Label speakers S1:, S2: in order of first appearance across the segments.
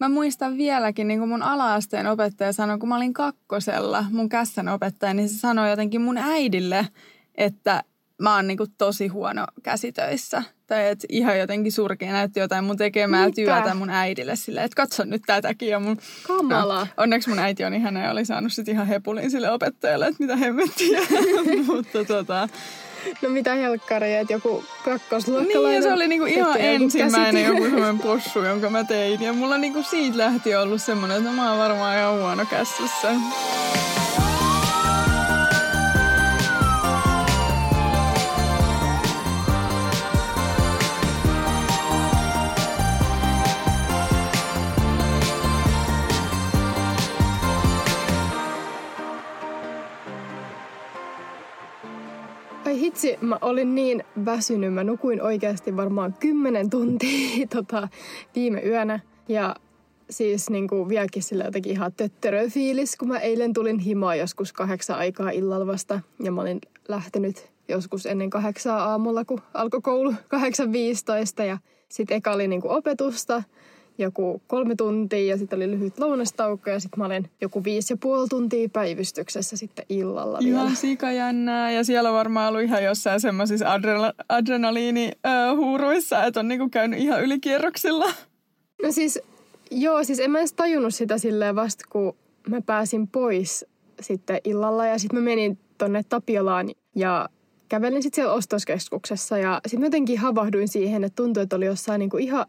S1: mä muistan vieläkin, niin kuin mun alaasteen opettaja sanoi, kun mä olin kakkosella, mun kässän opettaja, niin se sanoi jotenkin mun äidille, että mä oon niin kuin tosi huono käsitöissä. Tai että ihan jotenkin surkea näytti jotain mun tekemää Mitä? työtä mun äidille silleen, että katso nyt tätäkin. Ja mun,
S2: Kamala. No,
S1: onneksi mun äiti on ihana ja oli saanut sit ihan hepulin sille opettajalle, että mitä hemmettiä. Mutta tota,
S2: No mitä helkkaria, että joku kakkosluokkalainen
S1: Niin ja se oli niinku ihan ensimmäinen joku semmoinen possu, jonka mä tein. Ja mulla niinku siitä lähti ollut semmoinen, että mä oon varmaan ihan huono käsissä.
S2: Vitsi, mä olin niin väsynyt. Mä nukuin oikeasti varmaan kymmenen tuntia tota, viime yönä. Ja siis niin kuin vieläkin sillä jotenkin ihan töttörö fiilis, kun mä eilen tulin himaa joskus kahdeksan aikaa illalla vasta. Ja mä olin lähtenyt joskus ennen kahdeksaa aamulla, kun alkoi koulu 8.15. Ja sitten eka oli niin kuin opetusta joku kolme tuntia ja sitten oli lyhyt lounastauko ja sitten mä olen joku viisi ja puoli tuntia päivystyksessä sitten illalla
S1: Ihan
S2: vielä.
S1: sikajännää ja siellä on varmaan ollut ihan jossain semmoisissa adrenaliini adrenaliinihuuruissa, että on niinku käynyt ihan ylikierroksilla.
S2: No siis, joo, siis en mä edes tajunnut sitä silleen vasta, kun mä pääsin pois sitten illalla ja sitten mä menin tonne Tapiolaan ja kävelin sitten siellä ostoskeskuksessa ja sitten jotenkin havahduin siihen, että tuntui, että oli jossain niinku ihan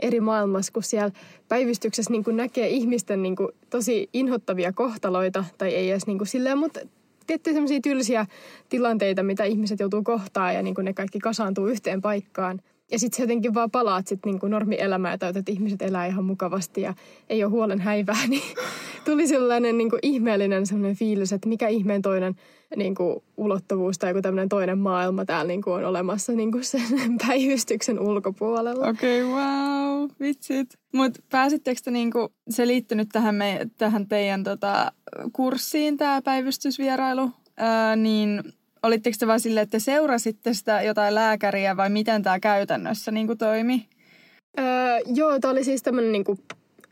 S2: eri maailmassa, kun siellä päivystyksessä niin kuin näkee ihmisten niin kuin tosi inhottavia kohtaloita, tai ei edes niin kuin silleen, mutta tiettyjä sellaisia tylsiä tilanteita, mitä ihmiset joutuu kohtaan ja niin kuin ne kaikki kasaantuu yhteen paikkaan. Ja sitten jotenkin vaan palaat sitten niin normielämään ja että ihmiset elää ihan mukavasti ja ei ole huolen häivää, niin tuli sellainen niin kuin ihmeellinen sellainen fiilis, että mikä ihmeen toinen niin kuin ulottuvuus tai joku tämmöinen toinen maailma täällä niin kuin on olemassa niin kuin sen päivystyksen ulkopuolella.
S1: Okei, okay, wow, vitsit. Mutta pääsittekö te niin kuin, se liittynyt tähän, me, tähän teidän tota, kurssiin, tämä päivystysvierailu, ää, niin olitteko te vaan silleen, että te seurasitte sitä jotain lääkäriä vai miten tämä käytännössä niin kuin toimi?
S2: Öö, joo, tämä oli siis tämmöinen niin kuin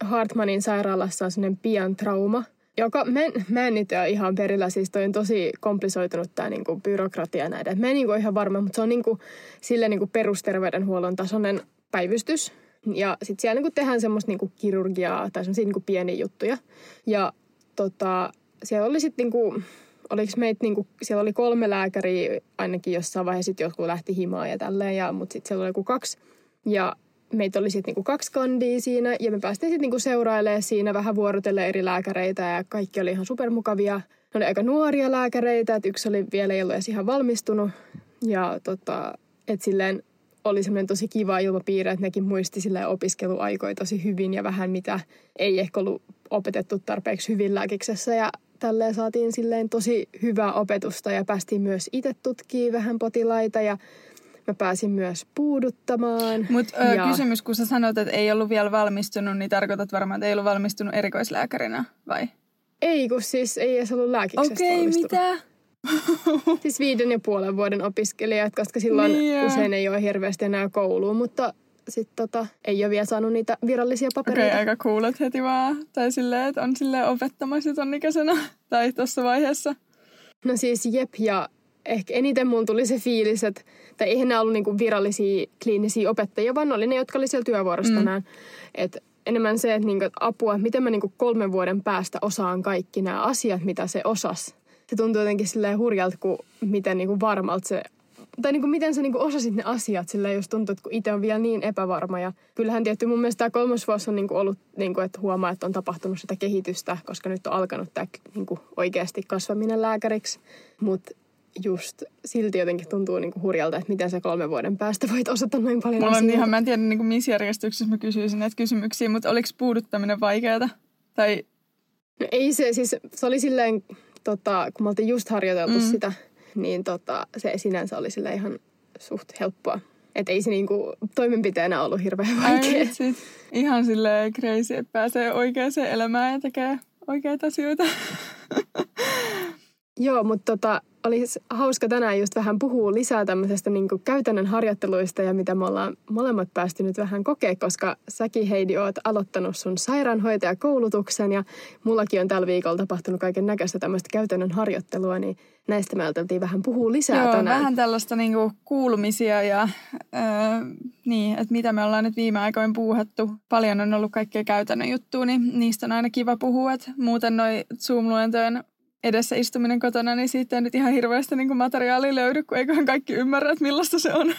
S2: Hartmanin sairaalassa on sellainen pian trauma, joka, mä en, mä en nyt ole ihan perillä, siis toi on tosi komplisoitunut tämä niinku byrokratia näiden. Mä en niinku ihan varma, mutta se on niinku, sille niinku perusterveydenhuollon tasoinen päivystys. Ja sitten siellä niinku tehdään semmoista niinku kirurgiaa tai semmoisia niinku pieniä juttuja. Ja tota, siellä oli sitten niinku, oliko meitä niinku, siellä oli kolme lääkäriä ainakin jossain vaiheessa, sitten jotkut lähti himaan ja tälleen, ja, mutta sitten siellä oli joku kaksi. Ja meitä oli sitten niinku kaksi kandia siinä ja me päästiin sitten niinku seurailemaan siinä vähän vuorotelle eri lääkäreitä ja kaikki oli ihan supermukavia. Ne oli aika nuoria lääkäreitä, että yksi oli vielä ei ollut edes ihan valmistunut ja tota, että silleen oli semmoinen tosi kiva ilmapiiri, että nekin muisti sille opiskeluaikoja tosi hyvin ja vähän mitä ei ehkä ollut opetettu tarpeeksi hyvin lääkiksessä ja tälleen saatiin silleen tosi hyvää opetusta ja päästiin myös itse tutkimaan vähän potilaita ja Mä pääsin myös puuduttamaan.
S1: Mutta ja... kysymys, kun sä sanoit, että ei ollut vielä valmistunut, niin tarkoitat varmaan, että ei ollut valmistunut erikoislääkärinä, vai?
S2: Ei, kun siis ei edes ollut lääkiksestä
S1: Okei, okay, mitä?
S2: siis viiden ja puolen vuoden opiskelijat, koska silloin niin usein ei ole hirveästi enää koulua, mutta sitten tota, ei ole vielä saanut niitä virallisia papereita.
S1: Okei, okay, aika kuulet heti vaan. Tai silleen, että on silleen opettamassa ton ikäisenä. Tai tuossa vaiheessa.
S2: No siis jep, ja ehkä eniten mun tuli se fiilis, että tai eihän ne ollut niinku virallisia kliinisiä opettajia, vaan ne oli ne, jotka oli siellä työvuorossa mm. tänään. Et enemmän se, että niinku, apua, miten mä niinku kolmen vuoden päästä osaan kaikki nämä asiat, mitä se osas. Se tuntuu jotenkin silleen hurjalta, kun miten niinku varmalta se tai niin kuin miten sä niin kuin osasit ne asiat, sillä just tuntuu, että kun itse on vielä niin epävarma. Ja kyllähän tietty mun mielestä tämä kolmas vuosi on niin kuin ollut, niin kuin, että huomaa, että on tapahtunut sitä kehitystä, koska nyt on alkanut tämä niin kuin oikeasti kasvaminen lääkäriksi. Mutta just silti jotenkin tuntuu niinku hurjalta, että miten sä kolmen vuoden päästä voit osata noin paljon
S1: Mulla on ihan, mä en tiedä niinku missä järjestyksessä mä kysyisin näitä kysymyksiä, mutta oliko puuduttaminen vaikeaa? Tai...
S2: No ei se, siis se oli silleen, tota, kun me oltiin just harjoiteltu mm. sitä, niin tota, se sinänsä oli sille ihan suht helppoa. Että ei se niinku toimenpiteenä ollut hirveän vaikea. Ai,
S1: sit. Ihan silleen crazy, että pääsee oikeaan elämään ja tekee oikeita asioita.
S2: Joo, mutta tota, olisi hauska tänään just vähän puhua lisää tämmöisestä niin käytännön harjoitteluista ja mitä me ollaan molemmat päästy nyt vähän kokea, koska säkin Heidi oot aloittanut sun sairaanhoitajakoulutuksen ja mullakin on tällä viikolla tapahtunut kaiken näköistä tämmöistä käytännön harjoittelua, niin näistä me ajateltiin vähän puhua lisää
S1: Joo,
S2: tänään.
S1: vähän tällaista niinku kuulumisia ja öö, niin, että mitä me ollaan nyt viime aikoina puuhattu. Paljon on ollut kaikkea käytännön juttua, niin niistä on aina kiva puhua. Et muuten noi Zoom-luentojen edessä istuminen kotona, niin siitä ei nyt ihan hirveästi niin kuin materiaalia löydy, kun eiköhän kaikki ymmärrä, että millaista se on.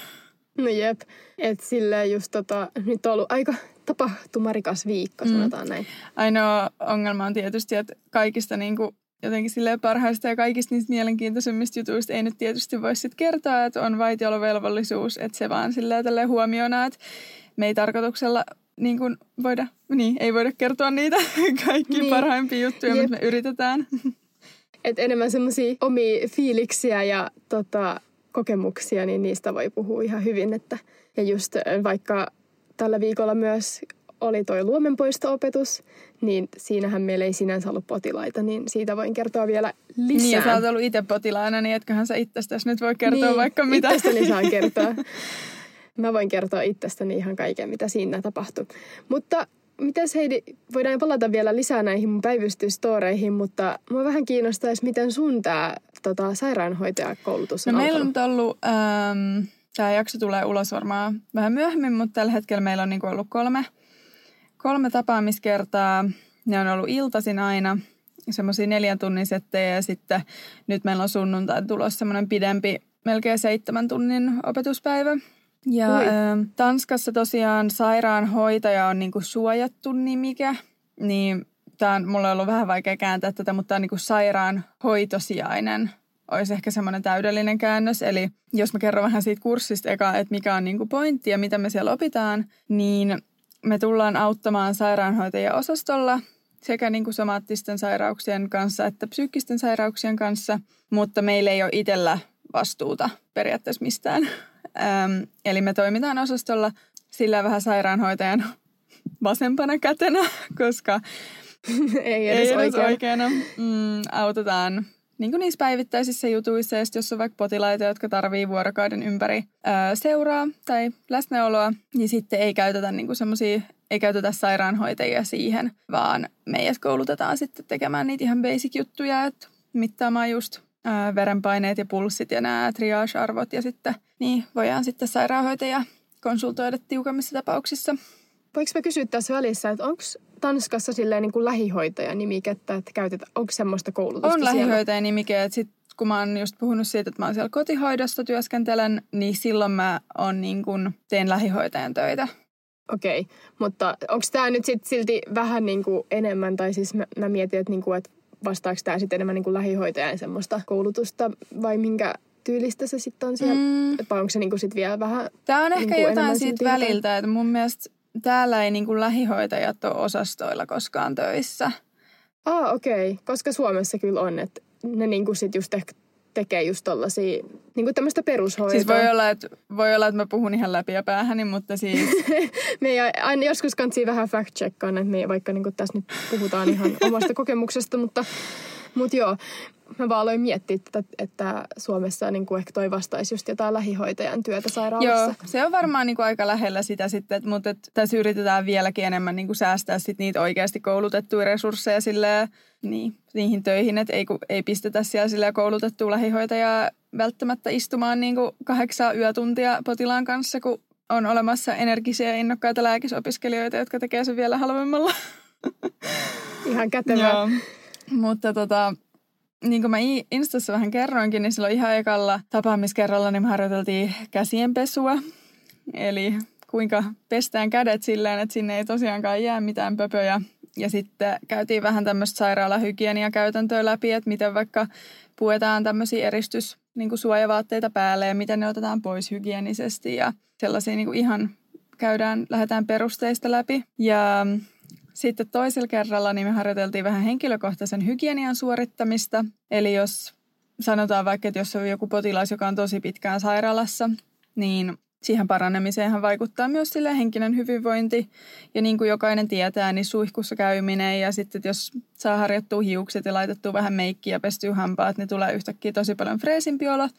S2: No jep, että silleen just tota, nyt on ollut aika tapahtumarikas viikko, mm. sanotaan näin.
S1: Ainoa ongelma on tietysti, että kaikista niin kuin jotenkin sille parhaista ja kaikista niistä mielenkiintoisimmista jutuista ei nyt tietysti voi sitten kertoa, että on vaitiolovelvollisuus, että se vaan silleen tälleen huomiona, että me ei tarkoituksella niin kuin voida, niin, ei voida kertoa niitä kaikki niin. parhaimpia juttuja, Jep. mutta me yritetään.
S2: Et enemmän semmoisia omia fiiliksiä ja tota, kokemuksia, niin niistä voi puhua ihan hyvin. Että, ja just vaikka tällä viikolla myös oli toi luomenpoisto-opetus, niin siinähän meillä ei sinänsä ollut potilaita, niin siitä voin kertoa vielä lisää.
S1: Niin, ja sä oot ollut itse potilaana, niin etköhän sä itsestäsi nyt voi kertoa
S2: niin,
S1: vaikka mitä.
S2: itsestäni saan kertoa. Mä voin kertoa itsestäni ihan kaiken, mitä siinä tapahtui. Mutta Mitäs Heidi, voidaan palata vielä lisää näihin mun päivystystoreihin, mutta mua vähän kiinnostaisi, miten sun tämä tota, sairaanhoitajakoulutus on
S1: no, meillä on nyt ollut, ähm, tämä jakso tulee ulos varmaan vähän myöhemmin, mutta tällä hetkellä meillä on niinku ollut kolme, kolme tapaamiskertaa. Ne on ollut iltaisin aina, semmoisia neljän tunnin settejä ja sitten nyt meillä on sunnuntai tulossa semmoinen pidempi, melkein seitsemän tunnin opetuspäivä. Ja ö, Tanskassa tosiaan sairaanhoitaja on niinku suojattu nimike, niin tämä on, mulla on ollut vähän vaikea kääntää tätä, mutta tämä on niinku sairaanhoitosijainen olisi ehkä semmoinen täydellinen käännös. Eli jos mä kerron vähän siitä kurssista eka, että mikä on niinku pointti ja mitä me siellä opitaan, niin me tullaan auttamaan sairaanhoitajia osastolla sekä niin kuin somaattisten sairauksien kanssa että psyykkisten sairauksien kanssa, mutta meillä ei ole itsellä vastuuta periaatteessa mistään. Ähm, eli me toimitaan osastolla sillä vähän sairaanhoitajan vasempana kätenä, koska
S2: ei edes,
S1: ei edes oikeana, oikeana mm, autetaan niin kuin niissä päivittäisissä jutuissa, ja jos on vaikka potilaita, jotka tarvii vuorokauden ympäri ää, seuraa tai läsnäoloa, niin sitten ei käytetä niin kuin semmoisia, ei käytetä sairaanhoitajia siihen, vaan meidät koulutetaan sitten tekemään niitä ihan basic-juttuja, että mittaamaan just ää, verenpaineet ja pulssit ja nämä triage-arvot, ja sitten niin voidaan sitten sairaanhoitaja konsultoida tiukemmissa tapauksissa.
S2: Voinko mä kysyä tässä välissä, että onko Tanskassa silleen niin kuin lähihoitajanimikettä, että käytetään, onko semmoista koulutusta
S1: On lähihoitajanimike, että sit kun mä oon just puhunut siitä, että mä oon siellä kotihoidossa työskentelen, niin silloin mä on niin kuin, teen lähihoitajan töitä.
S2: Okei, okay. mutta onko tämä nyt sit silti vähän niin kuin enemmän, tai siis mä, mä mietin, että, niin kuin, että vastaako tämä sitten enemmän niin kuin lähihoitajan semmoista koulutusta, vai minkä tyylistä se sitten on siellä? Mm. Vai onko se niin kuin sit vielä vähän
S1: Tämä on ehkä niin jotain siitä väliltä, että mun mielestä täällä ei niin kuin lähihoitajat ole osastoilla koskaan töissä.
S2: Ah, okei. Okay. Koska Suomessa kyllä on, että ne niin kuin sit just ehkä tekee just tollasia, niin kuin tämmöistä perushoitoa.
S1: Siis voi olla, että, voi olla, että mä puhun ihan läpi ja päähäni, mutta siis...
S2: me ei, aina joskus kansi vähän fact checkaan, että me vaikka niin kuin tässä nyt puhutaan ihan omasta kokemuksesta, mutta, mutta joo mä vaan aloin miettiä, että, että Suomessa niin kuin ehkä toi vastaisi just jotain lähihoitajan työtä sairaalassa.
S1: Joo, se on varmaan niin kuin aika lähellä sitä sitten, mutta että tässä yritetään vieläkin enemmän niin kuin säästää sit niitä oikeasti koulutettuja resursseja sille, niin, niihin töihin, että ei, ei pistetä siellä sille koulutettua lähihoitajaa välttämättä istumaan niin kuin kahdeksan yötuntia potilaan kanssa, kun on olemassa energisiä ja innokkaita lääkisopiskelijoita, jotka tekee sen vielä halvemmalla.
S2: Ihan kätevää. Joo.
S1: Mutta tota, niin kuin mä Instassa vähän kerroinkin, niin silloin ihan ekalla tapaamiskerralla niin me harjoiteltiin käsienpesua. Eli kuinka pestään kädet silleen, että sinne ei tosiaankaan jää mitään pöpöjä. Ja sitten käytiin vähän tämmöistä sairaalahygieniakäytäntöä läpi, että miten vaikka puetaan tämmöisiä eristys niin kuin suojavaatteita päälle ja miten ne otetaan pois hygienisesti ja sellaisia niin kuin ihan käydään, lähdetään perusteista läpi. Ja sitten toisella kerralla niin me harjoiteltiin vähän henkilökohtaisen hygienian suorittamista. Eli jos sanotaan vaikka, että jos on joku potilas, joka on tosi pitkään sairaalassa, niin siihen paranemiseen vaikuttaa myös sille henkinen hyvinvointi. Ja niin kuin jokainen tietää, niin suihkussa käyminen ja sitten jos saa harjoittua hiukset ja laitettua vähän meikkiä ja pestyä hampaat, niin tulee yhtäkkiä tosi paljon freesimpi olo.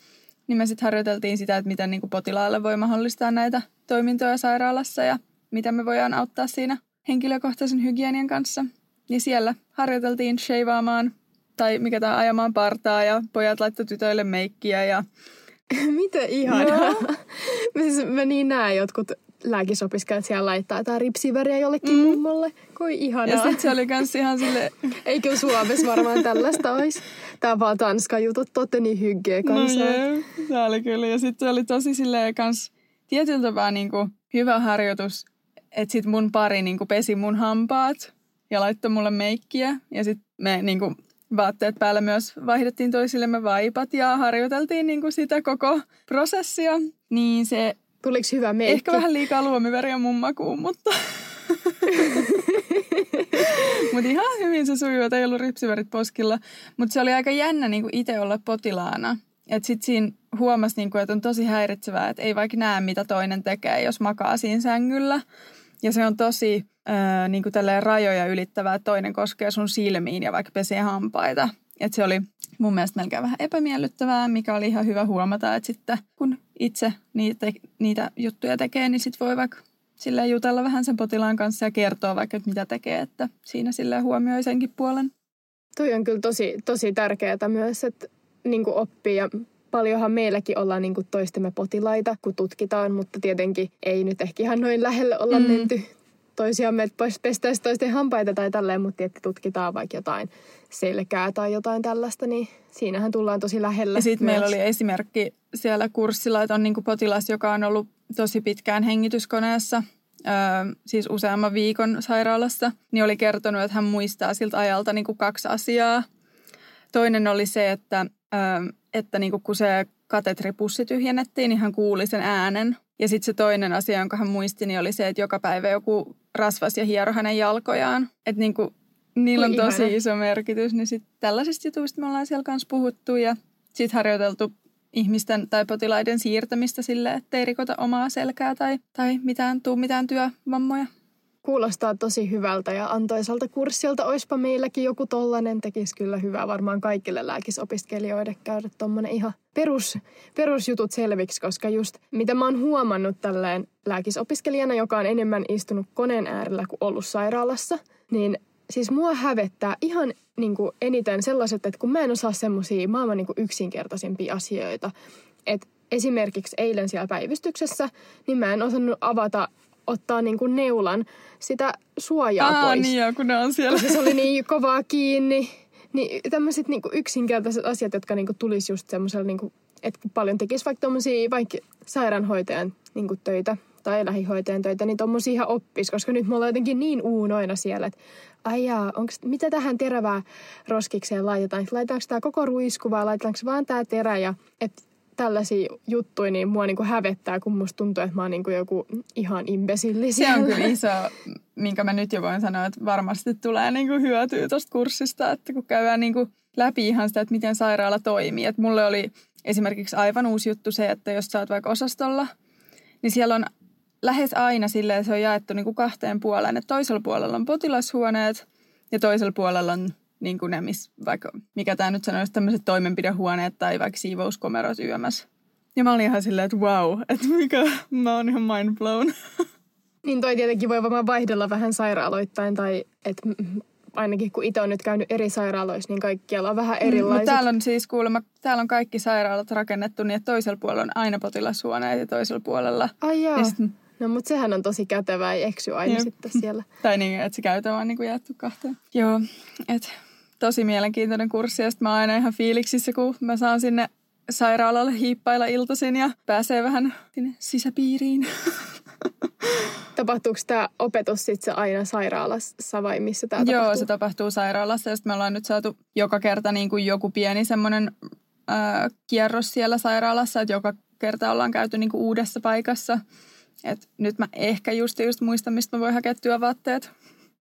S1: Niin me sitten harjoiteltiin sitä, että miten niin kuin potilaalle voi mahdollistaa näitä toimintoja sairaalassa ja miten me voidaan auttaa siinä henkilökohtaisen hygienian kanssa. Ja siellä harjoiteltiin sheivaamaan tai mikä tämä ajamaan partaa ja pojat laittoi tytöille meikkiä ja
S2: Miten ihanaa. mä, siis, mä niin näen jotkut lääkisopiskelijat siellä laittaa jotain ripsiväriä jollekin mm. mummolle. Kui ihanaa.
S1: Ja sitten se oli kans ihan sille...
S2: Eikö Suomessa varmaan tällaista olisi? Tää vaan Tanska jutut, totte niin hyggeä kanssa.
S1: No jee, se oli kyllä. Ja sitten se oli tosi silleen kans tietyllä tapaa niinku hyvä harjoitus, että sit mun pari niinku pesi mun hampaat ja laittoi mulle meikkiä. Ja sitten me niinku vaatteet päällä myös vaihdettiin toisillemme vaipat ja harjoiteltiin niin kuin sitä koko prosessia. Niin se...
S2: Tuliko hyvä meikki?
S1: Ehkä vähän liikaa luomiväriä mun makuun, mutta... mutta ihan hyvin se sujuu, että ei ollut ripsivärit poskilla. Mutta se oli aika jännä niin itse olla potilaana. Että sitten siinä huomasi, niin kuin, että on tosi häiritsevää, että ei vaikka näe, mitä toinen tekee, jos makaa siinä sängyllä. Ja se on tosi ää, niin kuin rajoja ylittävää, toinen koskee sun silmiin ja vaikka pesee hampaita. Et se oli mun mielestä melkein vähän epämiellyttävää, mikä oli ihan hyvä huomata, että sitten kun itse niitä, niitä juttuja tekee, niin sitten voi vaikka sille jutella vähän sen potilaan kanssa ja kertoa vaikka, että mitä tekee, että siinä sille huomioi senkin puolen.
S2: Toi on kyllä tosi, tosi tärkeää myös, että niin oppii ja paljonhan meilläkin ollaan niin toistemme potilaita, kun tutkitaan, mutta tietenkin ei nyt ehkä ihan noin lähelle olla mm. menty toisiamme, että pestäisi toisten hampaita tai tälleen, mutta että tutkitaan vaikka jotain selkää tai jotain tällaista, niin siinähän tullaan tosi lähelle.
S1: Ja sitten meillä oli esimerkki siellä kurssilla, että on niin potilas, joka on ollut tosi pitkään hengityskoneessa, öö, siis useamman viikon sairaalassa, niin oli kertonut, että hän muistaa siltä ajalta niin kaksi asiaa. Toinen oli se, että, että niin kun se katetripussi tyhjennettiin, niin hän kuuli sen äänen. Ja sitten se toinen asia, jonka hän muisti, niin oli se, että joka päivä joku rasvas ja hiero hänen jalkojaan. Että niin kuin, niillä on tosi ihana. iso merkitys. Niin sitten tällaisista jutuista me ollaan siellä kanssa puhuttu ja sitten harjoiteltu ihmisten tai potilaiden siirtämistä sille, ettei rikota omaa selkää tai, tai mitään, tuu mitään työvammoja.
S2: Kuulostaa tosi hyvältä ja antoisalta kurssilta. Oispa meilläkin joku tollanen, tekisi kyllä hyvää varmaan kaikille lääkisopiskelijoille käydä tuommoinen ihan perus, perusjutut selviksi, koska just mitä mä oon huomannut tälleen lääkisopiskelijana, joka on enemmän istunut koneen äärellä kuin ollut sairaalassa, niin siis mua hävettää ihan niin kuin eniten sellaiset, että kun mä en osaa semmoisia maailman niin kuin yksinkertaisimpia asioita, että esimerkiksi eilen siellä päivystyksessä, niin mä en osannut avata ottaa niin kuin neulan sitä suojaa
S1: Aa,
S2: pois.
S1: niin joo, kun ne on siellä.
S2: Koska se oli niin kovaa kiinni. Niin tämmöiset niin yksinkertaiset asiat, jotka niin kuin tulisi just semmoisella, niin kuin, että paljon tekisi vaikka tommosia vaikka sairaanhoitajan niin kuin töitä tai lähihoitajan töitä, niin tommosia ihan oppis, koska nyt me ollaan jotenkin niin uunoina siellä, että ai jaa, onks, mitä tähän terävää roskikseen laitetaan? Laitetaanko tämä koko ruisku vai laitetaanko vaan tämä terä? Ja, et tällaisia juttuja, niin mua niinku hävettää, kun musta tuntuu, että mä oon niinku joku ihan imbesilli
S1: Se on kyllä iso, minkä mä nyt jo voin sanoa, että varmasti tulee niinku hyötyä tuosta kurssista, että kun käydään niinku läpi ihan sitä, että miten sairaala toimii. Et mulle oli esimerkiksi aivan uusi juttu se, että jos sä oot vaikka osastolla, niin siellä on lähes aina silleen, se on jaettu niinku kahteen puoleen. Että toisella puolella on potilashuoneet ja toisella puolella on niin kuin ne, miss, vaikka, mikä tämä nyt sanoisi, tämmöiset toimenpidehuoneet tai vaikka siivouskomerot yömässä. Ja mä olin ihan silleen, että wow, että mikä, mä oon ihan mind blown.
S2: Niin toi tietenkin voi varmaan vaihdella vähän sairaaloittain tai että ainakin kun itse on nyt käynyt eri sairaaloissa, niin kaikkialla on vähän erilaiset.
S1: Mm, täällä on siis kuulemma, täällä on kaikki sairaalat rakennettu niin, että toisella puolella on aina potilashuoneet ja toisella puolella.
S2: Ai jaa. Niin No mutta sehän on tosi kätevää, ei eksy aina Jep. sitten siellä.
S1: tai niin, että se käytä on niin kuin jaettu kahteen. Joo, että tosi mielenkiintoinen kurssi ja mä oon aina ihan fiiliksissä, kun mä saan sinne sairaalalle hiippailla iltaisin ja pääsee vähän sinne sisäpiiriin.
S2: Tapahtuuko tämä opetus sitten aina sairaalassa vai missä tämä
S1: Joo,
S2: tapahtuu?
S1: se tapahtuu sairaalassa ja me ollaan nyt saatu joka kerta niin kuin joku pieni semmoinen äh, kierros siellä sairaalassa, että joka kerta ollaan käyty niin kuin uudessa paikassa. Et nyt mä ehkä just, just muistan, mistä mä voin hakea työvaatteet.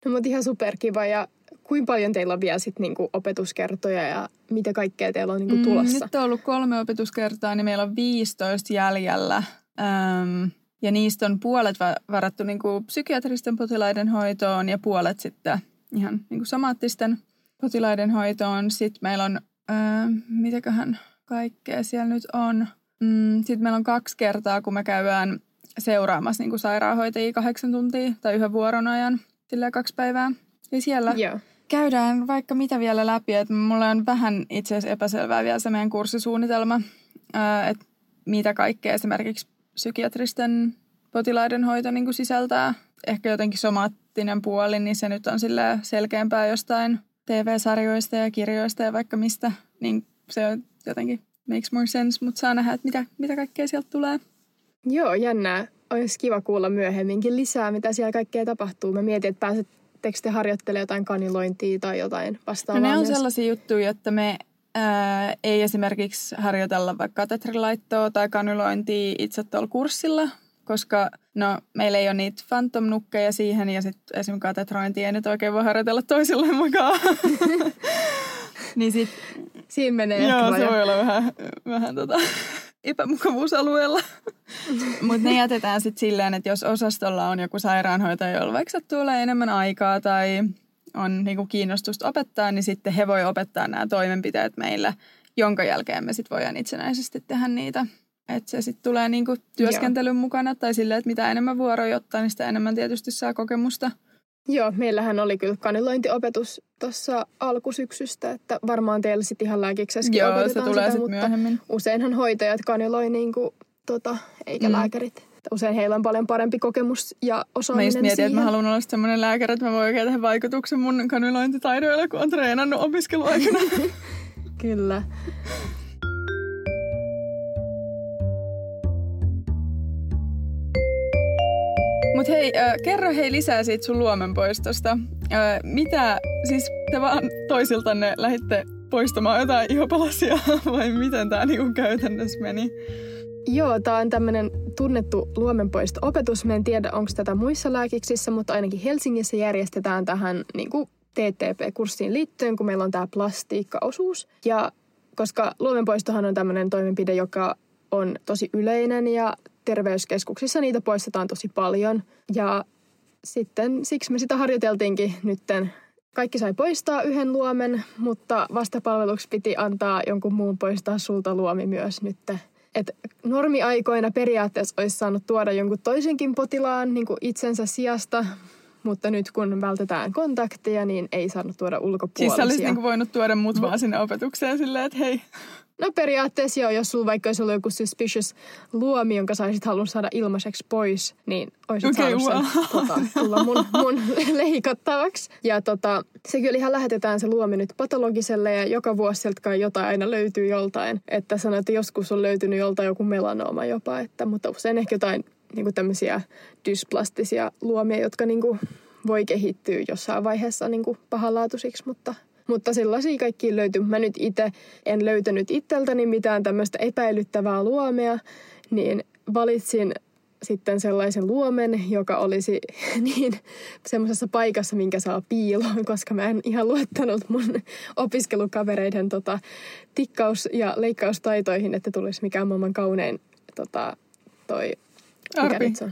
S2: No mutta ihan superkiva ja kuinka paljon teillä on vielä sit niinku opetuskertoja ja mitä kaikkea teillä on niinku mm, tulossa?
S1: Mm, nyt on ollut kolme opetuskertaa, niin meillä on 15 jäljellä. Ähm, ja niistä on puolet varattu niin kuin psykiatristen potilaiden hoitoon ja puolet sitten ihan niin kuin somaattisten potilaiden hoitoon. Sitten meillä on, ää, mitäköhän kaikkea siellä nyt on. Mm, Sitten meillä on kaksi kertaa, kun me käydään seuraamassa niin kuin sairaanhoitajia kahdeksan tuntia tai yhden vuoron ajan, sillä kaksi päivää. Ja siellä yeah. Käydään vaikka mitä vielä läpi. Että mulla on vähän itse asiassa epäselvää vielä se meidän kurssisuunnitelma, että mitä kaikkea esimerkiksi psykiatristen potilaiden hoito niin kuin sisältää. Ehkä jotenkin somaattinen puoli, niin se nyt on sille selkeämpää jostain TV-sarjoista ja kirjoista ja vaikka mistä. Niin se jotenkin makes more sense, mutta saa nähdä, että mitä, mitä kaikkea sieltä tulee.
S2: Joo, jännää. Olisi kiva kuulla myöhemminkin lisää, mitä siellä kaikkea tapahtuu. Mä mietin, että pääsettekö te harjoittelemaan jotain kanilointia tai jotain vastaavaa
S1: no ne on myös. sellaisia juttuja, että me ää, ei esimerkiksi harjoitella vaikka katetrilaittoa tai kanylointia itse tuolla kurssilla, koska no, meillä ei ole niitä phantom-nukkeja siihen ja sitten esimerkiksi katetrointia ei nyt oikein voi harjoitella toisille mukaan. niin sit,
S2: Siinä menee
S1: Joo, se voi olla vähän, vähän tota, epämukavuusalueella. Mutta ne jätetään sitten silleen, että jos osastolla on joku sairaanhoitaja, jolla vaikka sattuu enemmän aikaa tai on niinku kiinnostusta opettaa, niin sitten he voi opettaa nämä toimenpiteet meille, jonka jälkeen me sitten voidaan itsenäisesti tehdä niitä. Että se sitten tulee niinku työskentelyn Joo. mukana tai silleen, että mitä enemmän vuoroja ottaa, niin sitä enemmän tietysti saa kokemusta.
S2: Joo, meillähän oli kyllä kanilointiopetus tuossa alkusyksystä, että varmaan teillä sitten ihan lääkiksessäkin
S1: Joo, se tulee sitä, mutta myöhemmin.
S2: useinhan hoitajat kaniloi niin kuin, tota, eikä mm. lääkärit. Usein heillä on paljon parempi kokemus ja osaaminen Mä just
S1: mietin, siihen. että mä haluan olla sellainen lääkäri, että mä voin oikein tehdä vaikutuksen mun kanilointitaidoilla, kun on treenannut opiskeluaikana.
S2: kyllä.
S1: Mutta hei, äh, kerro hei lisää siitä sun luomenpoistosta. Äh, mitä, siis te vaan toisiltanne lähditte poistamaan jotain ihopalasia vai miten tämä niinku käytännössä meni?
S2: Joo, tämä on tämmöinen tunnettu luomenpoisto-opetus. Mä en tiedä, onko tätä muissa lääkiksissä, mutta ainakin Helsingissä järjestetään tähän niin TTP-kurssiin liittyen, kun meillä on tämä plastiikkaosuus. Ja koska luomenpoistohan on tämmöinen toimenpide, joka on tosi yleinen ja terveyskeskuksissa niitä poistetaan tosi paljon. Ja sitten siksi me sitä harjoiteltiinkin nytten. Kaikki sai poistaa yhden luomen, mutta vastapalveluksi piti antaa jonkun muun poistaa sulta luomi myös nytte. Et normiaikoina periaatteessa olisi saanut tuoda jonkun toisenkin potilaan niin itsensä sijasta, mutta nyt kun vältetään kontakteja, niin ei saanut tuoda ulkopuolisia.
S1: Siis olisi niin voinut tuoda mut vaan sinne opetukseen silleen, että hei,
S2: No periaatteessa joo, jos sulla vaikka olisi ollut joku suspicious luomi, jonka saisit halunnut saada ilmaiseksi pois, niin olisit okay, saanut wow. sen tota, tulla mun, mun leikattavaksi. Ja tota, se kyllä ihan lähetetään se luomi nyt patologiselle ja joka vuosi sieltä kai jotain aina löytyy joltain. Että sanoit, että joskus on löytynyt joltain joku melanooma jopa, että, mutta usein ehkä jotain niin kuin tämmöisiä dysplastisia luomia, jotka niin kuin voi kehittyä jossain vaiheessa niin kuin pahanlaatuisiksi, mutta – mutta sellaisia kaikki löytyy. Mä nyt itse en löytänyt itseltäni mitään tämmöistä epäilyttävää luomea, niin valitsin sitten sellaisen luomen, joka olisi niin semmoisessa paikassa, minkä saa piiloon, koska mä en ihan luottanut mun opiskelukavereiden tota, tikkaus- ja leikkaustaitoihin, että tulisi mikään maailman kaunein tota, toi...
S1: Arpi.
S2: on?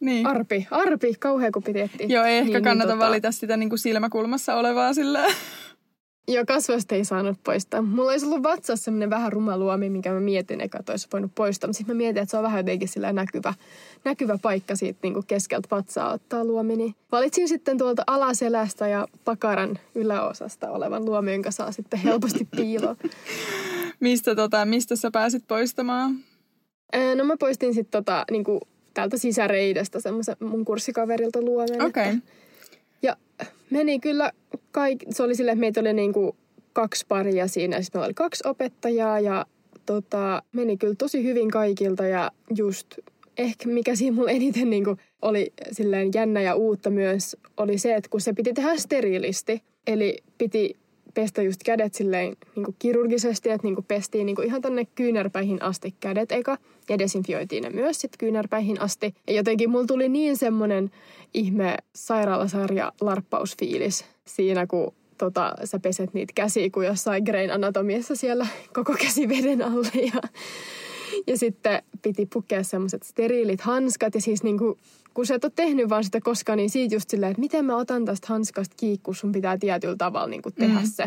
S2: Niin. Arpi. Arpi, kauhean kun piti
S1: Joo, ei ehkä niin, kannata niin, tota... valita sitä niin kuin silmäkulmassa olevaa sillä
S2: Joo, kasvoista ei saanut poistaa. Mulla olisi ollut vatsassa semmoinen vähän ruma luomi, minkä mä mietin eka, että olisi voinut poistaa. Mutta sitten mä mietin, että se on vähän jotenkin sillä näkyvä, näkyvä paikka siitä niin kuin keskeltä vatsaa ottaa luomi. Niin valitsin sitten tuolta alaselästä ja pakaran yläosasta olevan luomi, jonka saa sitten helposti piiloon.
S1: mistä, tota, mistä sä pääsit poistamaan?
S2: no mä poistin sitten tota, niin kuin täältä sisäreidestä semmoisen mun kurssikaverilta luomen.
S1: Okei. Okay.
S2: Meni kyllä kaik, se oli sille, että meitä oli niin kuin kaksi paria siinä. Sitten meillä oli kaksi opettajaa ja tota, meni kyllä tosi hyvin kaikilta ja just ehkä mikä siinä mulla eniten niin kuin oli silleen jännä ja uutta myös, oli se, että kun se piti tehdä steriilisti, eli piti pestä just kädet silleen niin kuin kirurgisesti, että niin kuin pestiin niin kuin ihan tonne kyynärpäihin asti kädet eka ja desinfioitiin ne myös sitten kyynärpäihin asti. Ja jotenkin mulla tuli niin semmoinen ihme sairaalasarja larppausfiilis siinä, kun tota, sä peset niitä käsiä kuin jossain Grain Anatomiassa siellä koko käsi veden alle. Ja, ja sitten piti pukea semmoiset steriilit hanskat ja siis niinku, kun sä et ole tehnyt vaan sitä koskaan, niin siitä just silleen, että miten mä otan tästä hanskasta kiinni, kun sun pitää tietyllä tavalla niinku tehdä mm. se.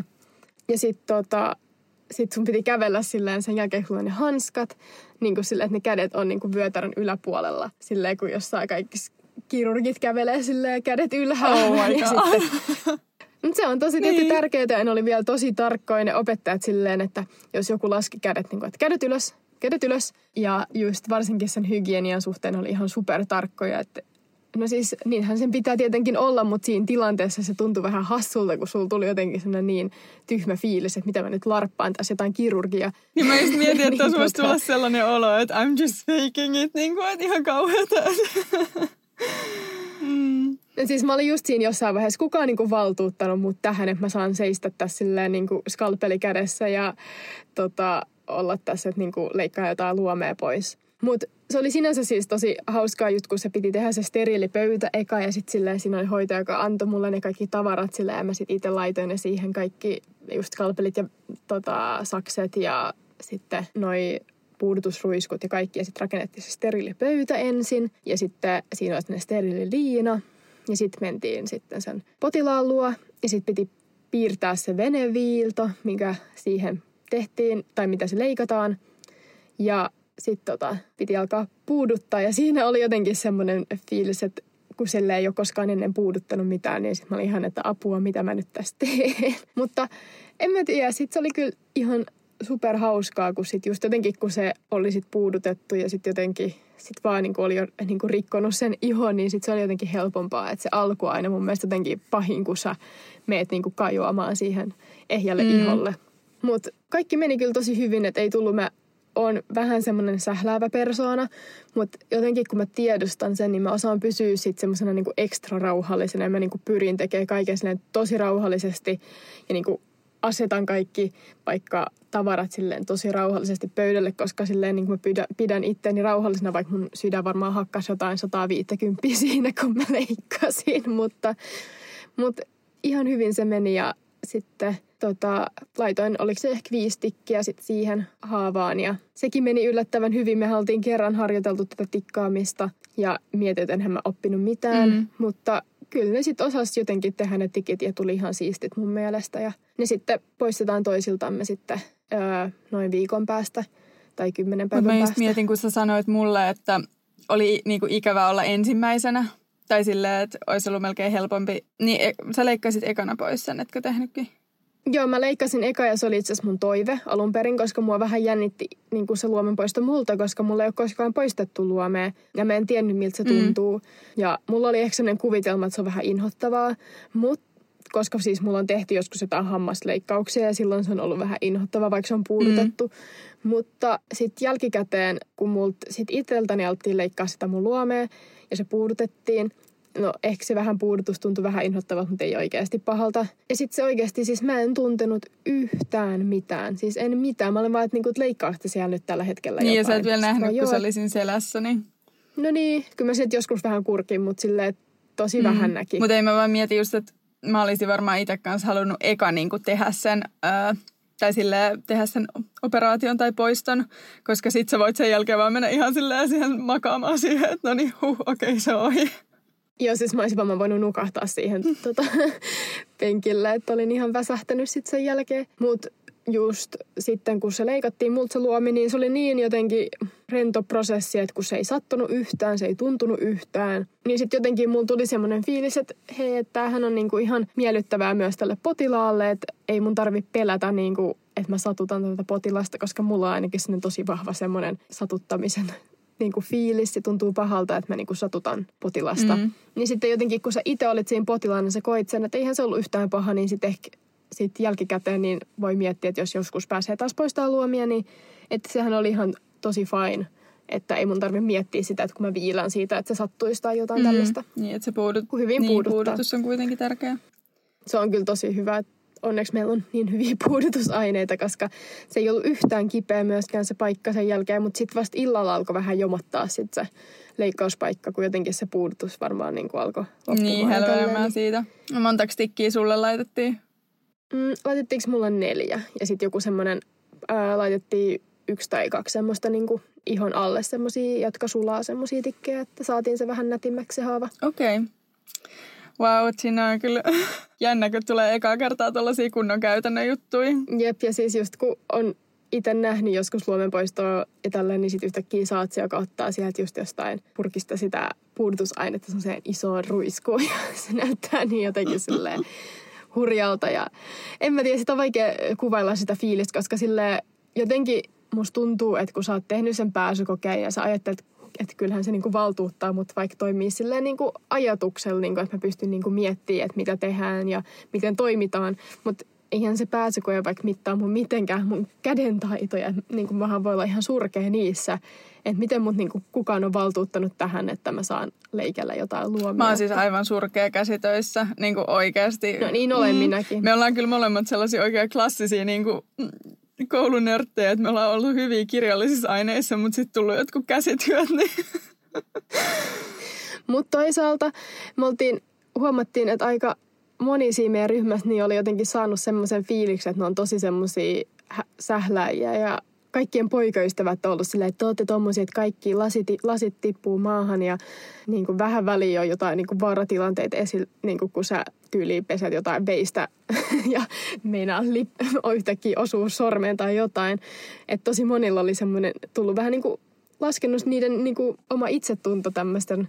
S2: Ja sitten tota, sit sun piti kävellä silleen sen jälkeen, kun on ne hanskat, niin kuin silleen, että ne kädet on niin kuin vyötärön yläpuolella. Silleen, kun jossain kaikki kirurgit kävelee silleen kädet ylhäällä.
S1: Oh my God.
S2: sitten Mut se on tosi
S1: Niin.
S2: niin. tärkeää ja ne oli vielä tosi tarkkoja ne opettajat silleen, että jos joku laski kädet, niin kuin, että kädet ylös, kädet ylös. Ja just varsinkin sen hygienian suhteen oli ihan super tarkkoja, että No siis niinhän sen pitää tietenkin olla, mutta siinä tilanteessa se tuntui vähän hassulta, kun sulla tuli jotenkin sellainen niin tyhmä fiilis, että mitä mä nyt larppaan tässä jotain kirurgia.
S1: Niin mä just mietin, että
S2: Niin
S1: tuossa voisi
S2: tota-
S1: tulla sellainen olo, että I'm just faking it, niin kuin, että ihan kauheata. mm.
S2: Ja siis mä olin just siinä jossain vaiheessa, kukaan niinku valtuuttanut mut tähän, että mä saan seistä tässä silleen niinku skalpeli kädessä ja tota, olla tässä, että niinku leikkaa jotain luomea pois. Mutta se oli sinänsä siis tosi hauskaa juttu, kun se piti tehdä se steriilipöytä eka ja sitten silleen siinä oli hoitaja, joka antoi mulle ne kaikki tavarat silleen ja mä sitten itse laitoin ne siihen kaikki just skalpelit ja tota, sakset ja sitten noi puudutusruiskut ja kaikki. Ja sitten rakennettiin se steriilipöytä ensin ja sitten siinä oli ne steriililiina. Ja sitten mentiin sitten sen potilaan luo ja sitten piti piirtää se veneviilto, mikä siihen tehtiin tai mitä se leikataan. Ja sitten tota, piti alkaa puuduttaa ja siinä oli jotenkin semmoinen fiilis, että kun sille ei ole koskaan ennen puuduttanut mitään, niin sitten mä olin ihan, että apua, mitä mä nyt tässä teen. Mutta en mä tiedä, sitten se oli kyllä ihan super hauskaa, kun sit just jotenkin kun se oli sit puudutettu ja sitten jotenkin sit vaan niin oli jo niin rikkonut sen ihon, niin sit se oli jotenkin helpompaa. Että se alku aina mun mielestä jotenkin pahin, kun sä meet niin kajoamaan siihen ehjälle
S1: mm.
S2: iholle. Mutta kaikki meni kyllä tosi hyvin, että ei tullut. Mä on vähän semmoinen sähläävä persoona, mutta jotenkin kun mä tiedostan sen, niin mä osaan pysyä sitten semmoisena niinku ekstra rauhallisena ja mä niinku pyrin tekemään kaiken silleen tosi rauhallisesti ja niinku asetan kaikki vaikka tavarat silleen tosi rauhallisesti pöydälle, koska silleen niin mä pidän, pidän itteeni rauhallisena, vaikka mun sydän varmaan hakkas jotain 150 siinä, kun mä leikkasin, mutta, mutta ihan hyvin se meni ja sitten tota, laitoin, oliko se ehkä viisi tikkiä sit siihen haavaan ja sekin meni yllättävän hyvin. Me oltiin kerran harjoiteltu tätä tikkaamista ja mietin, että enhän mä oppinut mitään,
S1: Mm.
S2: mutta kyllä ne sitten osasi jotenkin tehdä ne tikit ja tuli ihan siistit mun mielestä. Ja ne sitten poistetaan toisiltamme sitten öö, noin viikon päästä tai kymmenen päivän
S1: mä just
S2: päästä.
S1: mietin, kun sä sanoit mulle, että oli niinku ikävä olla ensimmäisenä. Tai silleen, että olisi ollut melkein helpompi. Niin e- sä leikkasit ekana pois sen, etkö tehnytkin?
S2: Joo, mä leikkasin eka ja se oli itse asiassa mun toive alun perin, koska mua vähän jännitti niin kuin se luomen poisto multa, koska mulla ei ole koskaan poistettu luomea ja mä en tiennyt miltä se
S1: Mm.
S2: tuntuu. Ja mulla oli ehkä sellainen kuvitelma, että se on vähän inhottavaa, mutta koska siis mulla on tehty joskus jotain hammasleikkauksia ja silloin se on ollut vähän inhottavaa, vaikka se on puudutettu. Mm. Mutta sitten jälkikäteen, kun multa sit itseltäni alettiin leikkaa sitä mun luomea ja se puudutettiin, no ehkä se vähän puudutus tuntui vähän inhottavalta, mutta ei oikeasti pahalta. Ja sitten se oikeasti, siis mä en tuntenut yhtään mitään. Siis en mitään. Mä olin vaan, että niinku, leikkaatte siellä nyt tällä hetkellä
S1: Niin ja
S2: jotain.
S1: sä et vielä nähnyt, kun
S2: "Joo,
S1: se oli siinä selässä, niin...
S2: No niin, kyllä mä sieltä joskus vähän kurkin, mutta silleen tosi mm. vähän näki.
S1: Mutta ei mä vaan mietin just, että mä olisin varmaan itse kanssa halunnut eka niin kuin tehdä sen, ää, tai sille tehdä sen operaation tai poiston, koska sit sä voit sen jälkeen vaan mennä ihan silleen siihen makaamaan siihen, että no niin, huh, okei okay, se on ohi.
S2: Joo, siis mä olisin vaan voinut nukahtaa siihen tota, penkille, että olin ihan väsähtänyt sitten sen jälkeen. Mutta just sitten, kun se leikattiin multa se luomi, niin se oli niin jotenkin rento prosessi, että kun se ei sattunut yhtään, se ei tuntunut yhtään, niin sitten jotenkin mulla tuli semmoinen fiilis, että hei, että tämähän on niinku ihan miellyttävää myös tälle potilaalle, että ei mun tarvi pelätä niinku, että mä satutan tätä potilasta, koska mulla on ainakin sellainen tosi vahva semmoinen satuttamisen niin kuin fiilis, se tuntuu pahalta, että mä niin kuin satutan potilasta.
S1: Mm.
S2: Niin sitten jotenkin, kun sä itse olit siinä potilaana, sä koit sen, että eihän se ollut yhtään paha, niin sitten ehkä sit jälkikäteen niin voi miettiä, että jos joskus pääsee taas poistaa luomia, niin että sehän oli ihan tosi fine. Että ei mun tarvitse miettiä sitä, että kun mä viilan siitä, että se sattuisi tai jotain mm. tällaista.
S1: Niin, että se puudut,
S2: Kun hyvin
S1: niin,
S2: puuduttaa.
S1: puudutus on kuitenkin tärkeä.
S2: Se on kyllä tosi hyvä, että onneksi meillä on niin hyviä puudutusaineita, koska se ei ollut yhtään kipeä myöskään se paikka sen jälkeen, mutta sitten vasta illalla alkoi vähän jomottaa sit se leikkauspaikka, kun jotenkin se puudutus varmaan niin alkoi loppumaan.
S1: Niin,
S2: tälleen.
S1: helvelemään siitä. Montako tikkiä sulle laitettiin?
S2: Mm, laitettiinko mulla neljä ja sitten joku semmoinen, ää, laitettiin yksi tai kaksi semmoista niin kuin ihon alle semmosia, jotka sulaa semmosia tikkejä, että saatiin se vähän nätimmäksi se haava.
S1: Okei. Okay. Wow, siinä on kyllä jännä, kun tulee ekaa kertaa tuollaisia kunnon käytännön juttuja.
S2: Jep, ja siis just kun on itse nähnyt joskus luomenpoistoa ja tälleen, niin sitten yhtäkkiä saat se, joka ottaa sieltä just jostain purkista sitä puudutusainetta semmoiseen isoon ruiskuun ja se näyttää niin jotenkin silleen hurjalta ja en mä tiedä, sitä on vaikea kuvailla sitä fiilistä, koska sille jotenkin musta tuntuu, että kun sä oot tehnyt sen pääsykokeen ja sä ajattelet, että kyllähän se niinku valtuuttaa, mutta vaikka toimii silleen niinku ajatuksella, niinku, että mä pystyn niinku miettimään, että mitä tehdään ja miten toimitaan, mutta eihän se pääsykoe vaikka mittaa mun mitenkään mun kädentaitoja. Niin kuin mähän voi olla ihan surkea niissä, että miten mut niin kuin kukaan on valtuuttanut tähän, että mä saan leikellä jotain luomia.
S1: Mä oon siis aivan surkea käsitöissä, niin kuin oikeasti.
S2: No niin olen mm. minäkin.
S1: Me ollaan kyllä molemmat sellaisia oikein klassisia niin kuin koulunörttejä, että me ollaan ollut hyviä kirjallisissa aineissa, mutta sitten tullut jotkut käsityöt. Niin.
S2: mutta toisaalta me oltiin, huomattiin, että aika moni siinä meidän ryhmässä niin oli jotenkin saanut semmoisen fiiliksen, että ne on tosi semmoisia sähläjiä ja kaikkien poikaystävät on ollut silleen, että te olette tommosia, että kaikki lasit, lasit tippuu maahan ja niin kuin vähän väliin on jotain niin kuin vaaratilanteita esillä, niin kuin kun sä tyyliin pesät jotain veistä ja meinaa lip, yhtäkkiä osuu sormeen tai jotain. Että tosi monilla oli semmoinen tullut vähän niin kuin laskennut niiden niin kuin oma itsetunto tämmöisten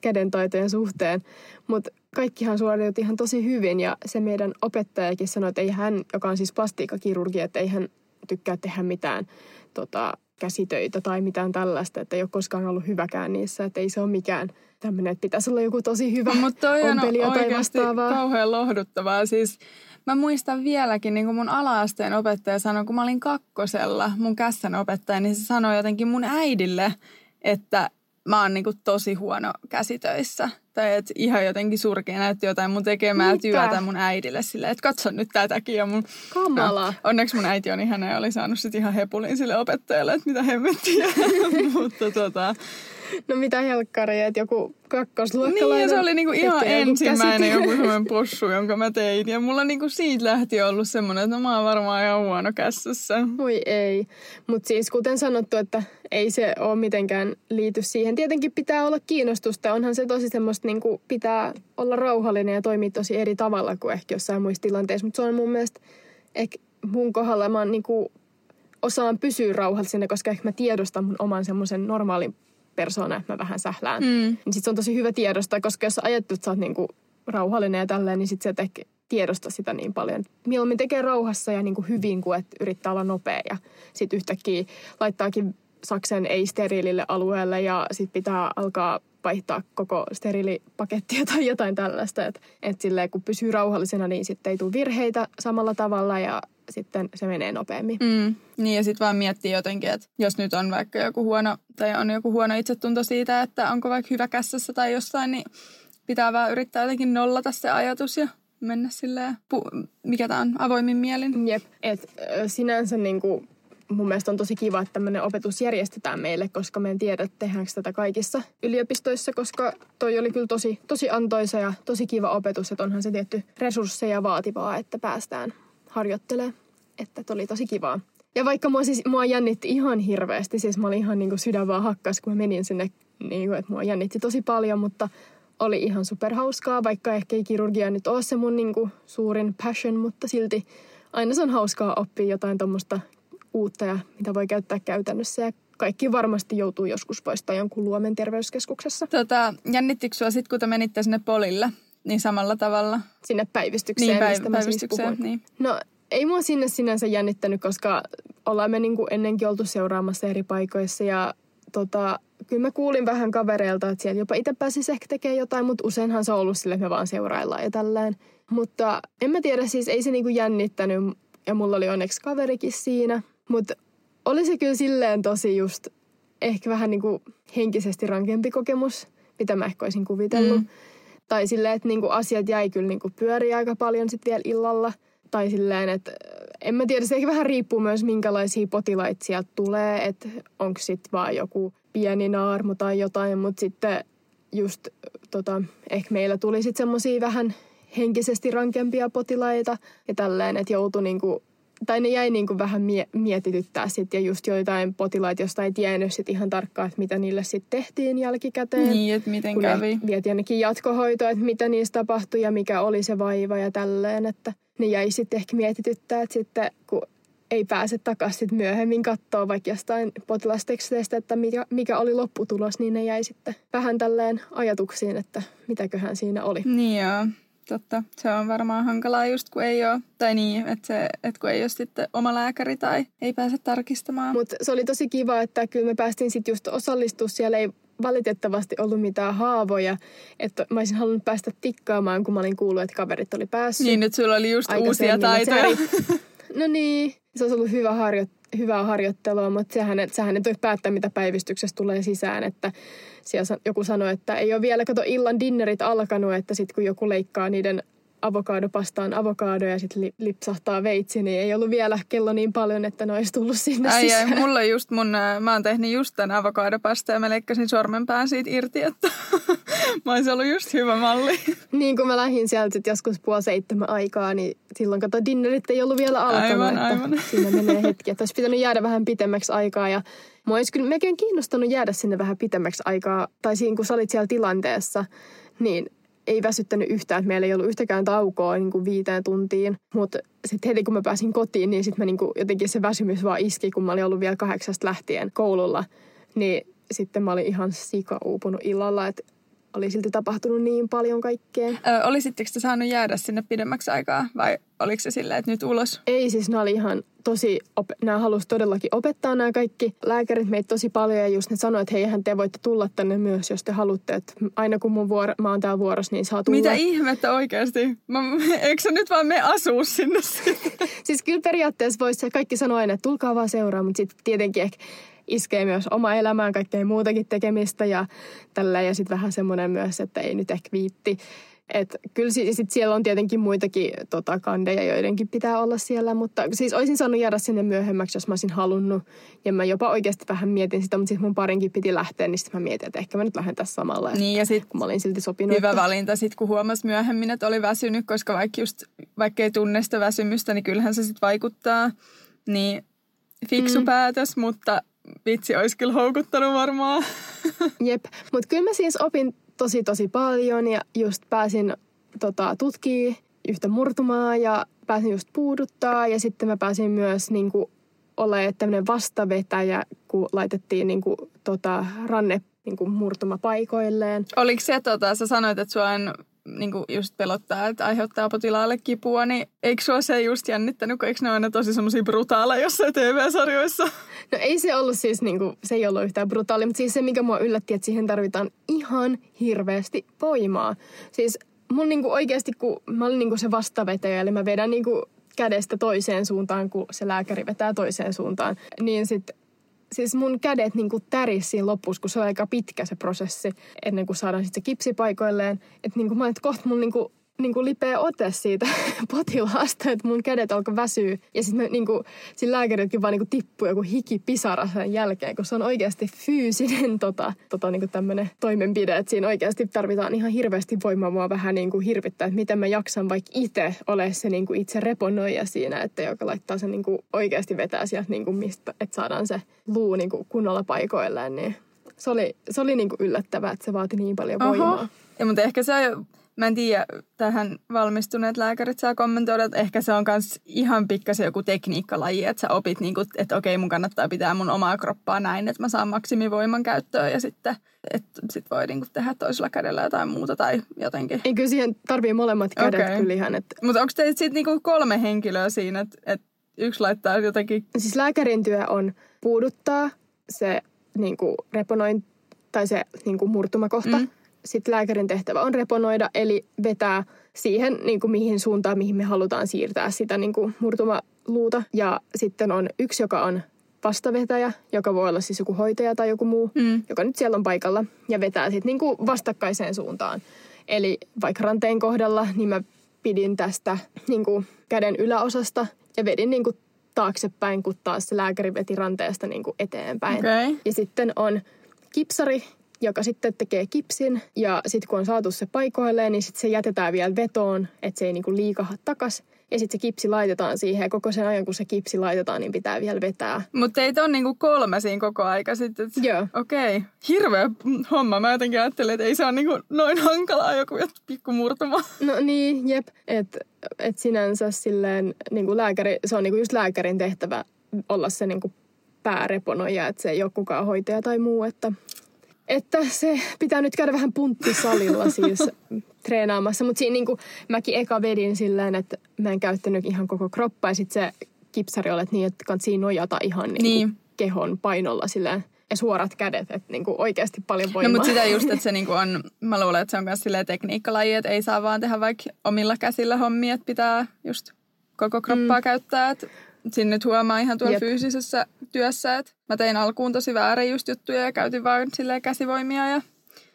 S2: kädentaitojen suhteen. Mutta kaikkihan suoriutui ihan tosi hyvin ja se meidän opettajakin sanoi, että ei hän, joka on siis plastiikkakirurgi, että ei hän tykkää tehdä mitään tota, käsitöitä tai mitään tällaista, että ei ole koskaan ollut hyväkään niissä, että ei se ole mikään tämmöinen, että pitäisi olla joku tosi hyvä
S1: Mutta toi on oikeasti kauhean lohduttavaa. Siis mä muistan vieläkin, niin kuin mun alaasteen opettaja sanoi, kun mä olin kakkosella, mun kässän opettaja, niin se sanoi jotenkin mun äidille, että mä oon niinku tosi huono käsitöissä. Tai että ihan jotenkin surkea näytti jotain mun tekemää Mitä? työtä mun äidille silleen, että katso nyt tätäkin. Ja mun,
S2: Kamala. No,
S1: onneksi mun äiti on ihana ja oli saanut sit ihan hepulin sille opettajalle, että mitä hemmettiä. Mutta tota,
S2: No mitä helkkaria, että joku kakkosluokkalainen...
S1: Niin, ja se oli niinku ihan ensimmäinen joku semmoinen possu, jonka mä tein. Ja mulla niinku siitä lähti ollut semmoinen, että no mä oon varmaan ihan huono kässässä.
S2: Voi ei. Mutta siis kuten sanottu, että ei se ole mitenkään liity siihen. Tietenkin pitää olla kiinnostusta. Onhan se tosi semmoista, niinku pitää olla rauhallinen ja toimia tosi eri tavalla kuin ehkä jossain muissa tilanteissa. Mutta se on mun mielestä ehkä mun kohdalla mä oon niinku osaan pysyä rauhallisena, koska ehkä mä tiedostan mun oman semmoisen normaalin persoona, että mä vähän sählään. Mm. Niin sit se on tosi hyvä tiedostaa, koska jos sä ajattelet, että sä oot niinku rauhallinen ja tälleen, niin sit sä et ehkä tiedosta sitä niin paljon. Mieluummin tekee rauhassa ja niinku hyvin kuin että yrittää olla nopea ja sitten yhtäkkiä laittaakin saksen ei-steriilille alueelle ja sitten pitää alkaa vaihtaa koko steriilipakettia tai jotain tällaista. Että et silleen, kun pysyy rauhallisena, niin sitten ei tule virheitä samalla tavalla ja sitten se menee nopeammin.
S1: Mm, niin ja sitten vaan miettii jotenkin, että jos nyt on vaikka joku huono, tai on joku huono itsetunto siitä, että onko vaikka hyvä kässässä tai jossain, niin pitää vaan yrittää jotenkin nollata se ajatus ja mennä silleen, pu- mikä tämä on, avoimin mielin.
S2: Jep, että sinänsä niinku mun mielestä on tosi kiva, että tämmöinen opetus järjestetään meille, koska me en tiedä, tehdäänkö tätä kaikissa yliopistoissa, koska toi oli kyllä tosi, tosi antoisa ja tosi kiva opetus, että onhan se tietty resursseja vaativaa, että päästään harjoittelemaan, että oli tosi kivaa. Ja vaikka mua, siis, mua jännitti ihan hirveästi, siis mä olin ihan niin kuin sydän vaan hakkas, kun mä menin sinne, niin kuin, että mua jännitti tosi paljon, mutta oli ihan superhauskaa, vaikka ehkä ei kirurgia nyt ole se mun niin kuin, suurin passion, mutta silti aina se on hauskaa oppia jotain tuommoista uutta ja mitä voi käyttää käytännössä. Ja kaikki varmasti joutuu joskus poistaa jonkun luomen terveyskeskuksessa.
S1: Tota, jännittikö sinua sitten, kun te menitte sinne polille, niin samalla tavalla?
S2: Sinne päivystykseen,
S1: niin, päiv- mistä päivystykseen, siis niin.
S2: No ei mua sinne sinänsä jännittänyt, koska ollaan me niin kuin ennenkin oltu seuraamassa eri paikoissa ja tota, kyllä mä kuulin vähän kavereilta, että siellä jopa itse pääsisi ehkä tekemään jotain, mutta useinhan se on ollut sille, että me vaan seuraillaan ja tälleen. Mutta en mä tiedä, siis ei se niinku jännittänyt ja mulla oli onneksi kaverikin siinä. Mutta oli se kyllä silleen tosi just ehkä vähän niinku henkisesti rankempi kokemus, mitä mä ehkä olisin kuvitellut. Mm. Tai silleen, että niinku asiat jäi kyllä niinku pyöriä aika paljon sitten vielä illalla. Tai silleen, että en mä tiedä, se ehkä vähän riippuu myös minkälaisia potilaita sieltä tulee. Että onko sitten vaan joku pieni naarmu tai jotain, mutta sitten just tota, ehkä meillä tuli sitten semmoisia vähän henkisesti rankempia potilaita ja tälleen, että joutui niinku tai ne jäi niin kuin vähän mie- mietityttää sitten ja just joitain potilaita, josta ei tiennyt sit ihan tarkkaan, että mitä niille sitten tehtiin jälkikäteen.
S1: Niin, että miten
S2: kun
S1: kävi.
S2: ne vieti ainakin jatkohoitoa, että mitä niistä tapahtui ja mikä oli se vaiva ja tälleen, että ne jäi sitten ehkä mietityttää, että sitten kun ei pääse takaisin myöhemmin katsoa vaikka jostain potilasteksteistä, että mikä, mikä oli lopputulos, niin ne jäi sitten vähän tälleen ajatuksiin, että mitäköhän siinä oli.
S1: Niin joo, totta. Se on varmaan hankalaa just kun ei ole, tai niin, että, se, että kun ei ole sitten oma lääkäri tai ei pääse tarkistamaan.
S2: Mutta se oli tosi kiva, että kyllä me päästiin sitten just osallistua. Siellä ei valitettavasti ollut mitään haavoja. Että mä olisin halunnut päästä tikkaamaan, kun mä olin kuullut, että kaverit oli päässyt.
S1: Niin, nyt sulla oli just uusia taitoja.
S2: No niin, se olisi ollut hyvä harjo, hyvää harjoittelua, mutta sehän, et, sähän et päättää, mitä päivystyksestä tulee sisään. Että siellä joku sanoi, että ei ole vielä kato illan dinnerit alkanut, että sitten kun joku leikkaa niiden avokadopastaan avokadoja ja sitten li, lipsahtaa veitsi, niin ei ollut vielä kello niin paljon, että ne olisi tullut sinne
S1: Ai, ai,
S2: sisään.
S1: mulla just mun, mä oon tehnyt just tämän avokadopasta ja mä leikkasin sormenpään siitä irti, että mä olisin ollut just hyvä malli.
S2: Niin kun mä lähdin sieltä sit joskus puoli seitsemän aikaa, niin silloin kato dinnerit ei ollut vielä alkanut.
S1: Aivan,
S2: että
S1: aivan.
S2: Siinä menee hetki, että olisi pitänyt jäädä vähän pitemmäksi aikaa ja mua olisi kyllä melkein kiinnostanut jäädä sinne vähän pitemmäksi aikaa. Tai siinä kun sä olit siellä tilanteessa, niin ei väsyttänyt yhtään, että meillä ei ollut yhtäkään taukoa niin kuin viiteen tuntiin. Mutta sitten heti kun mä pääsin kotiin, niin sitten niin kuin jotenkin se väsymys vaan iski, kun mä olin ollut vielä kahdeksasta lähtien koululla. Niin sitten mä olin ihan sika uupunut illalla, että oli silti tapahtunut niin paljon kaikkea.
S1: Ö, olisitteko te saanut jäädä sinne pidemmäksi aikaa vai oliko se silleen, että nyt ulos?
S2: Ei siis, nämä oli ihan tosi, op- nämä halusi todellakin opettaa nämä kaikki lääkärit meitä tosi paljon ja just ne sanoi, että heihän te voitte tulla tänne myös, jos te haluatte, että aina kun mun vuoro, mä oon täällä vuorossa, niin saa tulla.
S1: Mitä ihmettä oikeasti? Mä, eikö sä nyt vaan me asuu sinne?
S2: Siis kyllä periaatteessa voisi kaikki sanoa aina, että tulkaa vaan seuraa, mutta sitten tietenkin ehkä iskee myös oma elämään kaikkea muutakin tekemistä ja tällä ja sitten vähän semmoinen myös, että ei nyt ehkä viitti. Et kyllä si- sit siellä on tietenkin muitakin tota, kandeja, joidenkin pitää olla siellä, mutta siis olisin saanut jäädä sinne myöhemmäksi, jos mä olisin halunnut. Ja mä jopa oikeasti vähän mietin sitä, mutta sitten mun parinkin piti lähteä, niin sitten mä mietin, että ehkä mä nyt lähden tässä samalla.
S1: Niin ja sitten
S2: Kun mä olin silti sopinut.
S1: hyvä
S2: että-
S1: valinta sit, kun huomasi myöhemmin, että oli väsynyt, koska vaikka, just, vaikka ei tunne sitä väsymystä, niin kyllähän se sitten vaikuttaa. Niin fiksu mm. päätös, mutta vitsi olisi kyllä houkuttanut varmaan.
S2: Jep, mutta kyllä mä siis opin tosi tosi paljon ja just pääsin tota, tutkii yhtä murtumaa ja pääsin just puuduttaa ja sitten mä pääsin myös niinku olemaan tämmöinen vastavetäjä, kun laitettiin niinku, tota, ranne niinku, murtuma paikoilleen.
S1: Oliko se, tota, sä sanoit, että sua on niin just pelottaa, että aiheuttaa potilaalle kipua, niin eikö sua se just jännittänyt, kun eikö ne ole aina tosi semmoisia brutaaleja jossain TV-sarjoissa?
S2: No ei se ollut siis niinku, se ei ollut yhtään brutaali, mutta siis se mikä mua yllätti, että siihen tarvitaan ihan hirveästi voimaa. Siis mun niinku oikeasti, kun mä olin niinku se vastavetäjä, eli mä vedän niinku kädestä toiseen suuntaan, kun se lääkäri vetää toiseen suuntaan, niin sit siis mun kädet niinku täris siinä lopussa, kun se on aika pitkä se prosessi, ennen kuin saadaan sitten se kipsi paikoilleen. Että niinku mä olin, että kohta mun niinku, niinku lipeä ote siitä potilaasta, että mun kädet alkoi väsyä. Ja sitten niinku, siinä lääkäritkin vaan niinku tippui joku hiki pisara sen jälkeen, kun se on oikeasti fyysinen tota, tota niinku tämmönen toimenpide. Että siinä oikeasti tarvitaan ihan hirveästi voimaa mua vähän niinku hirvittää, että miten mä jaksan vaikka itse ole se niinku itse reponoija siinä, että joka laittaa sen niinku oikeasti vetää sieltä niinku mistä, että saadaan se luu niinku kunnolla paikoilleen, niin se oli, se oli niinku yllättävää, että se vaati niin paljon voimaa.
S1: Ja, mutta ehkä se on, mä en tiedä, tähän valmistuneet lääkärit saa kommentoida, että ehkä se on myös ihan pikkasen joku tekniikkalaji, että sä opit, niin kuin, että okei, mun kannattaa pitää mun omaa kroppaa näin, että mä saan maksimivoiman käyttöön ja sitten että sit voi niin kuin, tehdä toisella kädellä jotain muuta tai jotenkin.
S2: Ei kyllä siihen tarvii molemmat kädet
S1: Okei.
S2: kyllä ihan, että
S1: Mutta onko teillä sitten niinku kolme henkilöä siinä, että et yksi laittaa jotenkin...
S2: Siis lääkärin työ on puuduttaa se niin kuin reponoin, tai se niin kuin murtumakohta.
S1: Mm.
S2: Sitten lääkärin tehtävä on reponoida, eli vetää siihen, niin kuin mihin suuntaan, mihin me halutaan siirtää sitä niin kuin murtumaluuta. Ja sitten on yksi, joka on vastavetäjä, joka voi olla siis joku hoitaja tai joku muu,
S1: Mm.
S2: joka nyt siellä on paikalla ja vetää sitten niin vastakkaiseen suuntaan. Eli vaikka ranteen kohdalla, niin mä pidin tästä niin kuin käden yläosasta ja vedin niin kuin taaksepäin, kun taas se lääkäri veti ranteesta niin kuin eteenpäin.
S1: Okei.
S2: Ja sitten on kipsari joka sitten tekee kipsin. Ja sitten kun on saatu se paikoilleen, niin sitten se jätetään vielä vetoon, että se ei niinku liikaha takas. Ja sitten se kipsi laitetaan siihen ja koko sen ajan, kun se kipsi laitetaan, niin pitää vielä vetää.
S1: Mutta teitä on niinku kolme siinä koko aika sitten. et-
S2: Joo.
S1: Okei, okay. hirveä homma. Mä jotenkin ajattelin, että ei se ole niinku noin hankalaa joku pikku murtuma.
S2: No niin, jep. Että et sinänsä silleen niin kuin lääkäri, se on niin kuin just lääkärin tehtävä olla se niin kuin pääreponoija, että se ei ole kukaan hoitaja tai muu, että, että se pitää nyt käydä vähän punttisalilla siis treenaamassa. Mutta siinä niin kuin mäkin eka vedin silleen, että mä en käyttänyt ihan koko kroppaa ja sitten se kipsari olet niin, että kannattaa nojata ihan niin,
S1: Niin.
S2: Kehon painolla silleen ja suorat kädet, että niin kuin oikeasti paljon
S1: No
S2: voimaa.
S1: mutta sitä just, että se niinku on, mä luulen, että se on myös silleen tekniikkalaji, että ei saa vaan tehdä vaikka omilla käsillä hommia, että pitää just koko kroppaa mm. käyttää. Että sinne nyt huomaa ihan tuolla.
S2: Jep.
S1: fyysisessä työssä, että mä tein alkuun tosi väärin just juttuja ja käytin vaan silleen käsivoimia ja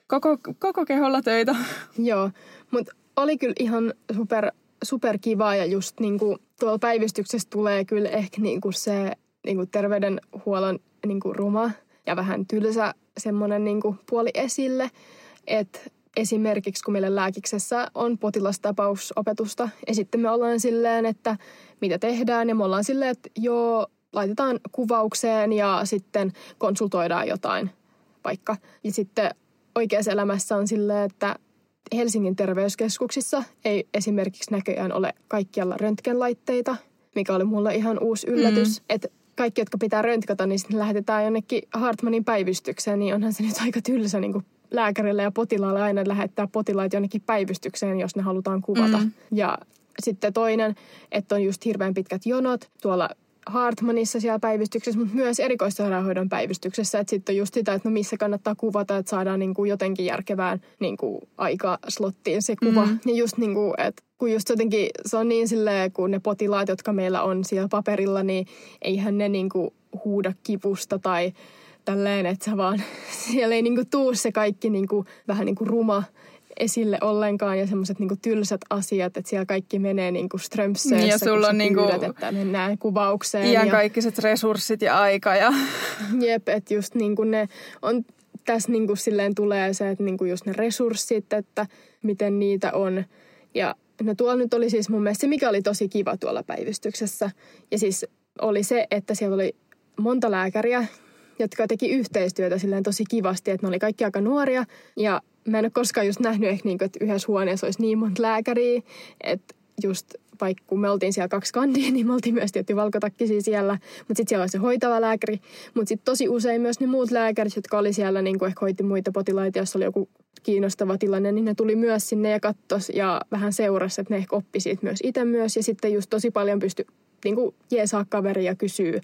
S1: koko, koko keholla töitä.
S2: Joo, mutta oli kyllä ihan super, super kiva ja just niinku tuolla päivystyksessä tulee kyllä ehkä niinku se niinku terveydenhuollon niinku ruma ja vähän tylsä semmoinen niinku puoli esille, että esimerkiksi kun meillä lääkiksessä on potilastapausopetusta ja sitten me ollaan silleen, että mitä tehdään ja me ollaan silleen, että joo, laitetaan kuvaukseen ja sitten konsultoidaan jotain vaikka. Ja sitten oikeassa elämässä on silleen, että Helsingin terveyskeskuksissa ei esimerkiksi näköjään ole kaikkialla röntgenlaitteita, mikä oli mulle ihan uusi yllätys. Mm. Että kaikki, jotka pitää röntgata, niin sitten lähetetään jonnekin Hartmanin päivystykseen, niin onhan se nyt aika tylsä niin kuin lääkärille ja potilaalle aina lähettää potilaita jonnekin päivystykseen, jos ne halutaan kuvata.
S1: Mm.
S2: Ja sitten toinen, että on just hirveän pitkät jonot tuolla Hartmanissa siellä päivystyksessä, mutta myös erikoissairaanhoidon päivystyksessä. Että sitten on just sitä, että no missä kannattaa kuvata, että saadaan niin kuin jotenkin järkevään niin kuin aikaslottiin se kuva.
S1: Mm.
S2: Ja just niin kuin, että kun just jotenkin se on niin silleen, kun ne potilaat, jotka meillä on siellä paperilla, niin eihän ne niin kuin huuda kipusta tai tälleen, että sä vaan, siellä ei niin kuin tuu se kaikki niin kuin, vähän niin kuin ruma esille ollenkaan ja semmoiset niinku tylsät asiat, että siellä kaikki menee niinku
S1: Niin, ja sulla on niinku
S2: pyydät, että mennään kuvaukseen.
S1: Iän
S2: ja,
S1: kaikkiset resurssit ja aika ja
S2: Jep, että just niinku ne on, tässä niinku silleen tulee se, että niinku just ne resurssit, että miten niitä on. Ja no tuolla nyt oli siis mun mielestä se, mikä oli tosi kiva tuolla päivystyksessä. Ja siis oli se, että siellä oli monta lääkäriä, jotka teki yhteistyötä silleen tosi kivasti, että ne oli kaikki aika nuoria. Ja mä en ole koskaan just nähnyt ehkä niinku, että yhdessä huoneessa olisi niin monta lääkäriä, että just vaikka kun me oltiin siellä kaksi kandia, niin me oltiin myös tietty valkotakkisia siellä. Mutta sitten siellä oli se hoitava lääkäri. Mutta sitten tosi usein myös ne muut lääkärit, jotka oli siellä, niin kuin ehkä hoiti muita potilaita, jos oli joku kiinnostava tilanne, niin ne tuli myös sinne ja kattos ja vähän seurasi, että ne ehkä oppi siitä myös itse myös. Ja sitten just tosi paljon pystyi niin kuin jeesaa kaveria ja kysyä.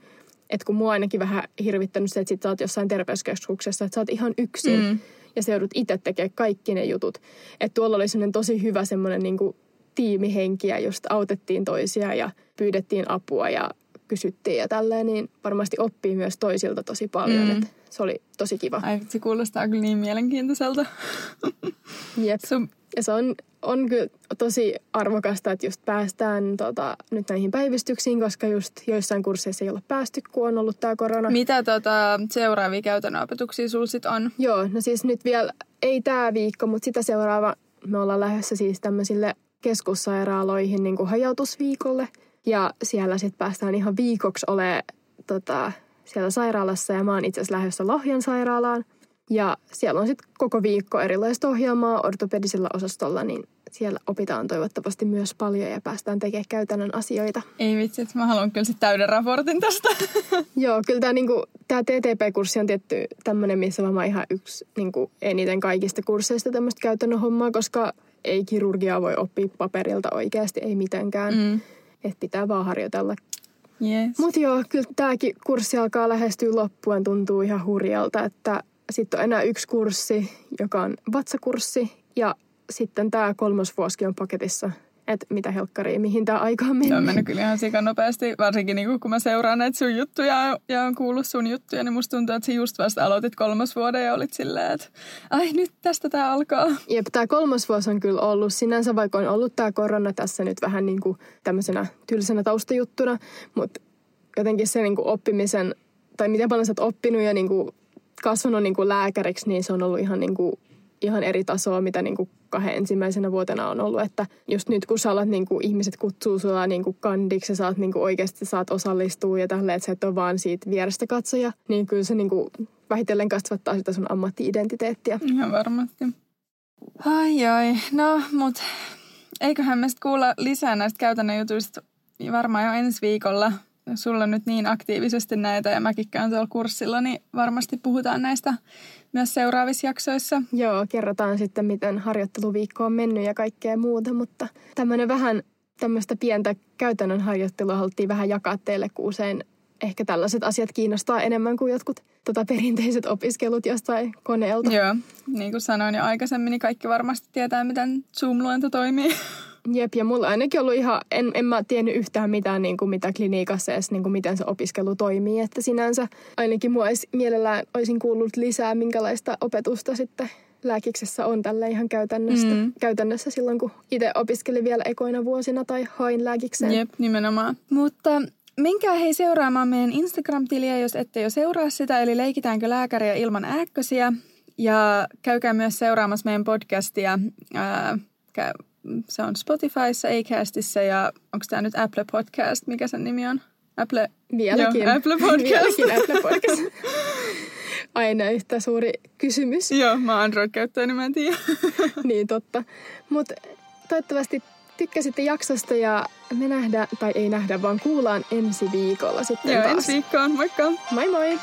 S2: Että kun mua ainakin vähän hirvittänyt se, että sit sä oot jossain terveyskeskuksessa, että sä oot ihan yksin.
S1: Mm.
S2: Ja sä joudut itse tekemään kaikki ne jutut. Että tuolla oli semmoinen tosi hyvä semmoinen niin kuin tiimihenki ja just autettiin toisia ja pyydettiin apua ja kysyttiin ja tälleen, niin varmasti oppii myös toisilta tosi paljon.
S1: Mm.
S2: Mm. se oli tosi kiva.
S1: ai se kuulostaa kyllä niin mielenkiintoiselta.
S2: Jep.
S1: Sun,
S2: Ja se on, on kyllä tosi arvokasta, että just päästään tota, nyt näihin päivystyksiin, koska just joissain kursseissa ei olla päästy, kun on ollut tämä korona.
S1: mitä tota, seuraavia käytännön opetuksia sulla sit on?
S2: Joo, no siis nyt vielä ei tämä viikko, mutta sitä seuraava me ollaan lähdössä siis tämmöisille keskussairaaloihin niin kuin hajautusviikolle. Ja siellä sitten päästään ihan viikoksi ole tota, siellä sairaalassa ja mä oon itse asiassa lähdössä Lohjan sairaalaan. Ja siellä on sitten koko viikko erilaista ohjelmaa ortopedisellä osastolla, niin siellä opitaan toivottavasti myös paljon ja päästään tekemään käytännön asioita.
S1: Ei vitsi, että mä haluan kyllä sit täyden raportin tästä.
S2: Joo, kyllä tämä niinku, tää TTP-kurssi on tietty tämmöinen, missä varmaan ihan yksi niinku, eniten kaikista kursseista tämmöistä käytännön hommaa, koska ei kirurgiaa voi oppia paperilta oikeasti, ei mitenkään. Mm. Että pitää vaan harjoitella.
S1: Yes.
S2: Mutta joo, kyllä tämäkin kurssi alkaa lähestyä loppuun, tuntuu ihan hurjalta, että sitten on enää yksi kurssi, joka on vatsakurssi ja sitten tämä kolmosvuosikin on paketissa. Että mitä helkkaria, mihin tämä aika on
S1: Se on
S2: mennyt.
S1: mennyt kyllä ihan sikan nopeasti, varsinkin niin kun mä seuraan näitä sun juttuja ja on kuullut sun juttuja, niin musta tuntuu, että sä just vasta aloitit kolmas vuoden ja olit silleen, että ai nyt tästä tää alkaa.
S2: Jep, tämä kolmas vuosi on kyllä ollut sinänsä, vaikka on ollut tämä korona tässä nyt vähän niin kuin tämmöisenä tylsänä taustajuttuna, mutta jotenkin se niin kuin oppimisen, tai miten paljon sä oot oppinut ja niin kuin kasvanut niin kuin lääkäriksi, niin se on ollut ihan, niin kuin, ihan eri tasoa, mitä niin kuin kahden ensimmäisenä vuotena on ollut. Että just nyt kun sä alat, niin kuin, ihmiset kutsuu sulla niin kuin kandiksi ja saat niin kuin oikeasti saat osallistua ja tälleen, että sä et ole vaan siitä vierestä katsoja, niin kyllä se niin kuin, vähitellen kasvattaa sitä sun ammatti-identiteettiä.
S1: Ihan varmasti. Ai ai, no mut eiköhän me kuulla lisää näistä käytännön jutuista varmaan jo ensi viikolla. Sulla on nyt niin aktiivisesti näitä ja mäkin käyn tuolla kurssilla, niin varmasti puhutaan näistä myös seuraavissa jaksoissa.
S2: Joo, kerrotaan sitten, miten harjoitteluviikko on mennyt ja kaikkea muuta, mutta tämmöinen vähän tämmöistä pientä käytännön harjoittelua haluttiin vähän jakaa teille, kun usein ehkä tällaiset asiat kiinnostaa enemmän kuin jotkut tota, perinteiset opiskelut jostain koneelta.
S1: Joo, niin kuin sanoin jo aikaisemmin, niin kaikki varmasti tietää, miten Zoom-luento toimii.
S2: Jep, ja mulla ainakin ollut ihan, en, en mä tiennyt yhtään mitään, niin kuin mitä klinikassa edes, niin kuin miten se opiskelu toimii. Että sinänsä ainakin mua olisi, mielellään olisin kuullut lisää, minkälaista opetusta sitten lääkiksessä on tällä ihan käytännössä, mm. käytännössä silloin, kun itse opiskelin vielä ekoina vuosina tai hain lääkikseen.
S1: Jep, nimenomaan. Mutta Menkää hei seuraamaan meidän Instagram-tiliä, jos ette jo seuraa sitä, eli leikitäänkö lääkäriä ilman ääkkösiä. Ja käykää myös seuraamassa meidän podcastia. Ää, se on Spotifyssa, Acastissa ja onko tämä nyt Apple Podcast? Mikä sen nimi on? Apple...
S2: Vieläkin.
S1: Joo, Apple Podcast.
S2: Vieläkin Apple Podcast. Aina yhtä suuri kysymys.
S1: Joo, mä oon Android-käyttäjä, niin mä en tiedä.
S2: niin totta. Mutta toivottavasti tykkäsitte jaksosta ja me nähdään, tai ei nähdä, vaan kuullaan ensi viikolla sitten
S1: Joo,
S2: taas.
S1: ensi viikkoon. Moikka!
S2: Moi moi!